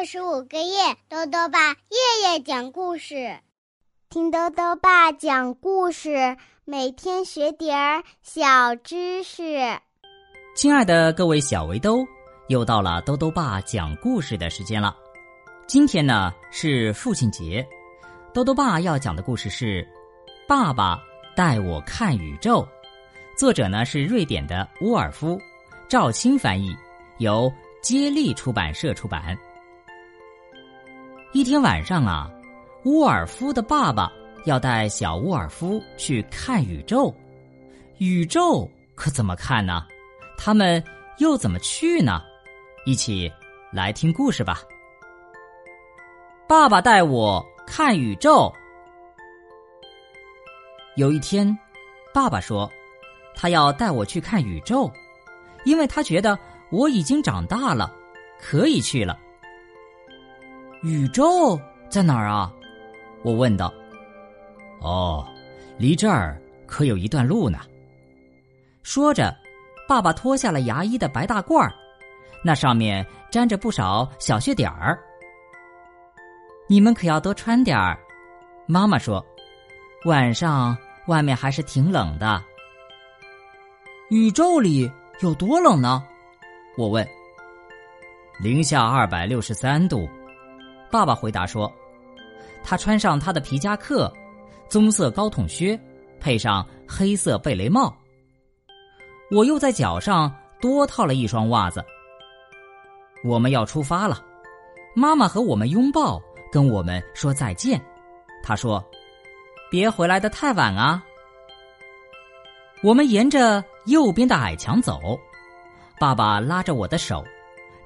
二十五个夜，豆豆爸夜夜讲故事，听豆豆爸讲故事，每天学点儿小知识。亲爱的各位小围兜，又到了豆豆爸讲故事的时间了。今天呢是父亲节，豆豆爸要讲的故事是《爸爸带我看宇宙》，作者呢是瑞典的乌尔夫，赵青翻译，由。接力出版社出版。一天晚上啊，沃尔夫的爸爸要带小沃尔夫去看宇宙。宇宙可怎么看呢？他们又怎么去呢？一起来听故事吧。爸爸带我看宇宙。有一天，爸爸说，他要带我去看宇宙，因为他觉得。我已经长大了，可以去了。宇宙在哪儿啊？我问道。哦，离这儿可有一段路呢。说着，爸爸脱下了牙医的白大褂儿，那上面沾着不少小血点儿。你们可要多穿点儿，妈妈说，晚上外面还是挺冷的。宇宙里有多冷呢？我问：“零下二百六十三度。”爸爸回答说：“他穿上他的皮夹克，棕色高筒靴，配上黑色贝雷帽。我又在脚上多套了一双袜子。我们要出发了，妈妈和我们拥抱，跟我们说再见。她说：‘别回来的太晚啊。’我们沿着右边的矮墙走。”爸爸拉着我的手，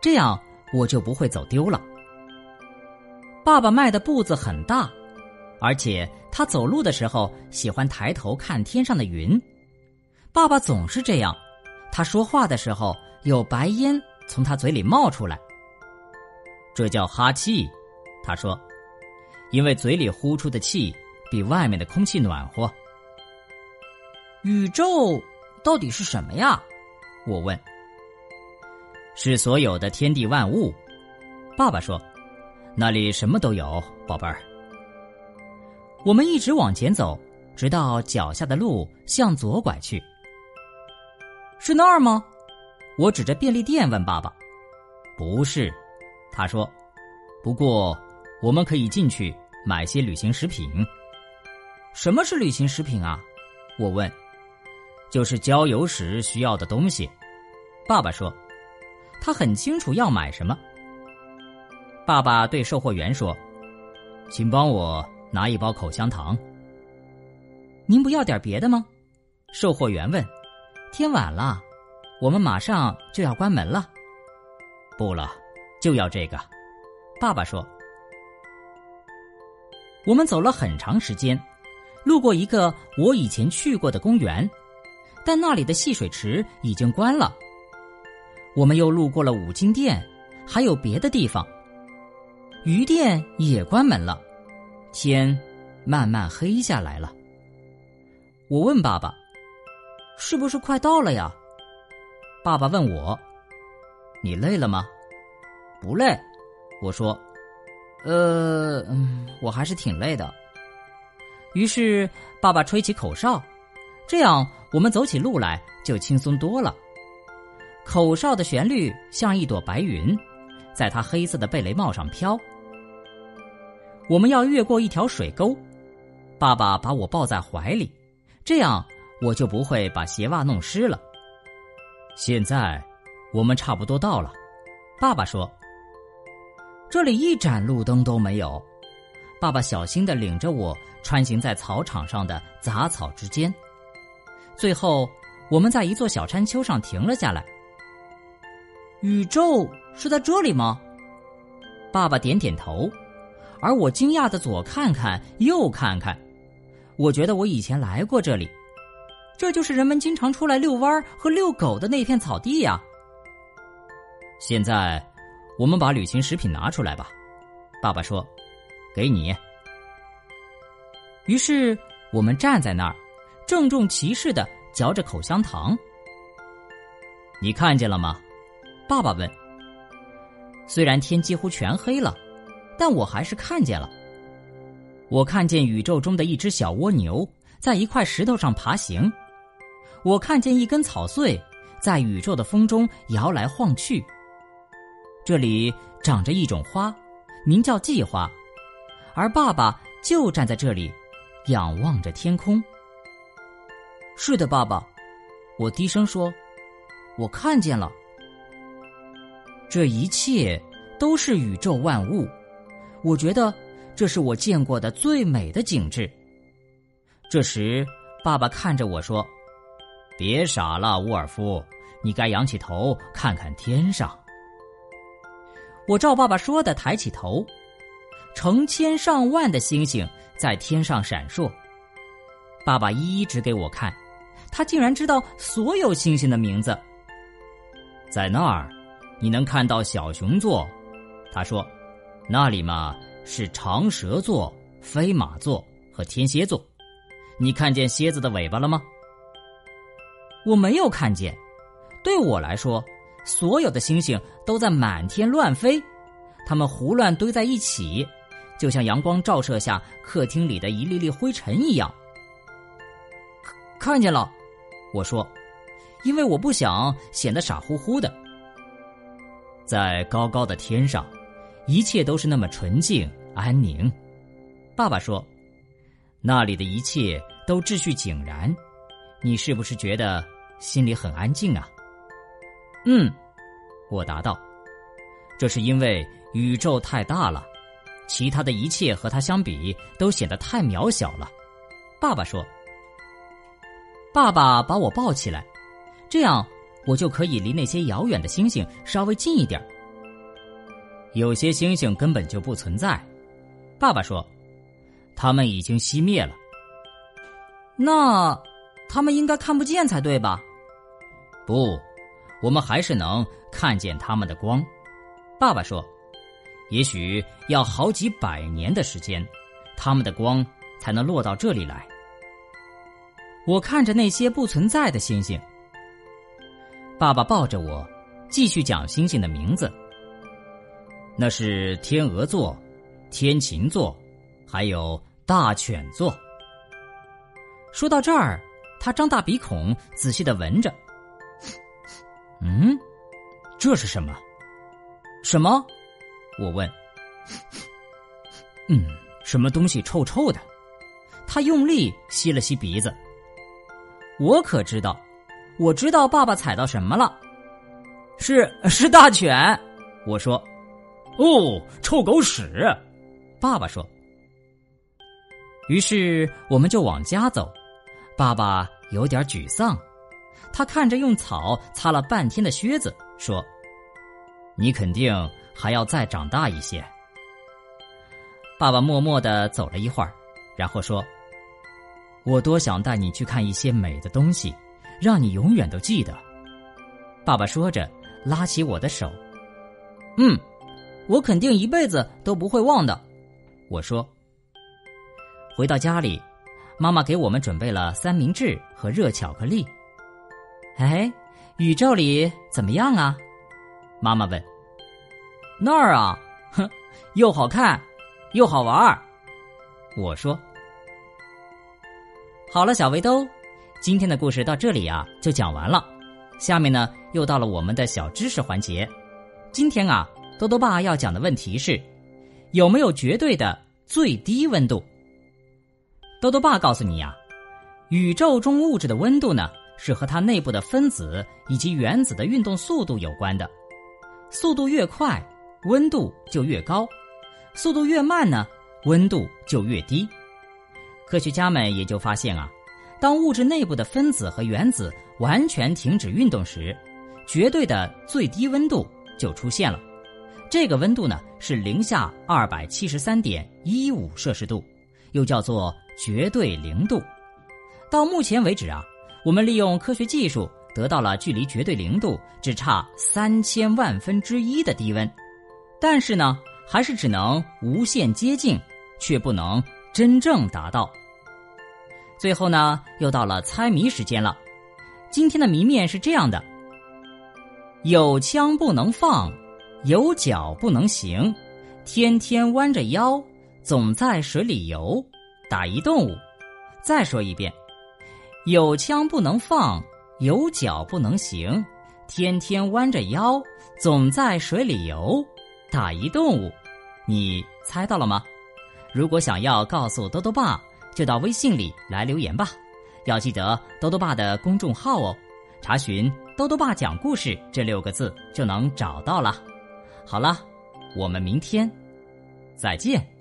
这样我就不会走丢了。爸爸迈的步子很大，而且他走路的时候喜欢抬头看天上的云。爸爸总是这样，他说话的时候有白烟从他嘴里冒出来，这叫哈气。他说，因为嘴里呼出的气比外面的空气暖和。宇宙到底是什么呀？我问。是所有的天地万物，爸爸说：“那里什么都有，宝贝儿。”我们一直往前走，直到脚下的路向左拐去。是那儿吗？我指着便利店问爸爸：“不是。”他说：“不过我们可以进去买些旅行食品。”什么是旅行食品啊？我问。“就是郊游时需要的东西。”爸爸说。他很清楚要买什么。爸爸对售货员说：“请帮我拿一包口香糖。”您不要点别的吗？售货员问。天晚了，我们马上就要关门了。不了，就要这个。爸爸说。我们走了很长时间，路过一个我以前去过的公园，但那里的戏水池已经关了。我们又路过了五金店，还有别的地方。鱼店也关门了，天慢慢黑下来了。我问爸爸：“是不是快到了呀？”爸爸问我：“你累了吗？”“不累。”我说：“呃，我还是挺累的。”于是爸爸吹起口哨，这样我们走起路来就轻松多了。口哨的旋律像一朵白云，在他黑色的贝雷帽上飘。我们要越过一条水沟，爸爸把我抱在怀里，这样我就不会把鞋袜弄湿了。现在我们差不多到了，爸爸说：“这里一盏路灯都没有。”爸爸小心的领着我穿行在草场上的杂草之间，最后我们在一座小山丘上停了下来。宇宙是在这里吗？爸爸点点头，而我惊讶的左看看右看看，我觉得我以前来过这里，这就是人们经常出来遛弯和遛狗的那片草地呀。现在，我们把旅行食品拿出来吧，爸爸说：“给你。”于是我们站在那儿，郑重其事的嚼着口香糖。你看见了吗？爸爸问：“虽然天几乎全黑了，但我还是看见了。我看见宇宙中的一只小蜗牛在一块石头上爬行，我看见一根草穗在宇宙的风中摇来晃去。这里长着一种花，名叫季花，而爸爸就站在这里，仰望着天空。是的，爸爸，我低声说：“我看见了。”这一切都是宇宙万物，我觉得这是我见过的最美的景致。这时，爸爸看着我说：“别傻了，沃尔夫，你该仰起头看看天上。”我照爸爸说的抬起头，成千上万的星星在天上闪烁。爸爸一一指给我看，他竟然知道所有星星的名字。在那儿。你能看到小熊座，他说：“那里嘛是长蛇座、飞马座和天蝎座。你看见蝎子的尾巴了吗？”我没有看见。对我来说，所有的星星都在满天乱飞，它们胡乱堆在一起，就像阳光照射下客厅里的一粒粒灰尘一样。看见了，我说，因为我不想显得傻乎乎的。在高高的天上，一切都是那么纯净安宁。爸爸说：“那里的一切都秩序井然，你是不是觉得心里很安静啊？”“嗯。”我答道，“这是因为宇宙太大了，其他的一切和它相比都显得太渺小了。”爸爸说。爸爸把我抱起来，这样。我就可以离那些遥远的星星稍微近一点。有些星星根本就不存在，爸爸说，它们已经熄灭了。那，他们应该看不见才对吧？不，我们还是能看见他们的光。爸爸说，也许要好几百年的时间，他们的光才能落到这里来。我看着那些不存在的星星。爸爸抱着我，继续讲星星的名字。那是天鹅座、天琴座，还有大犬座。说到这儿，他张大鼻孔，仔细的闻着。嗯，这是什么？什么？我问。嗯，什么东西臭臭的？他用力吸了吸鼻子。我可知道。我知道爸爸踩到什么了，是是大犬。我说：“哦，臭狗屎！”爸爸说。于是我们就往家走。爸爸有点沮丧，他看着用草擦了半天的靴子，说：“你肯定还要再长大一些。”爸爸默默的走了一会儿，然后说：“我多想带你去看一些美的东西。”让你永远都记得，爸爸说着，拉起我的手。嗯，我肯定一辈子都不会忘的。我说。回到家里，妈妈给我们准备了三明治和热巧克力。哎，宇宙里怎么样啊？妈妈问。那儿啊，哼，又好看，又好玩儿。我说。好了，小围兜。今天的故事到这里啊，就讲完了。下面呢，又到了我们的小知识环节。今天啊，多多爸要讲的问题是：有没有绝对的最低温度？多多爸告诉你呀，宇宙中物质的温度呢，是和它内部的分子以及原子的运动速度有关的。速度越快，温度就越高；速度越慢呢，温度就越低。科学家们也就发现啊。当物质内部的分子和原子完全停止运动时，绝对的最低温度就出现了。这个温度呢是零下二百七十三点一五摄氏度，又叫做绝对零度。到目前为止啊，我们利用科学技术得到了距离绝对零度只差三千万分之一的低温，但是呢，还是只能无限接近，却不能真正达到。最后呢，又到了猜谜时间了。今天的谜面是这样的：有枪不能放，有脚不能行，天天弯着腰，总在水里游。打一动物。再说一遍：有枪不能放，有脚不能行，天天弯着腰，总在水里游。打一动物。你猜到了吗？如果想要告诉多多爸，就到微信里来留言吧。要记得多多爸的公众号哦，查询“多多爸讲故事”这六个字就能找到了。好了，我们明天再见。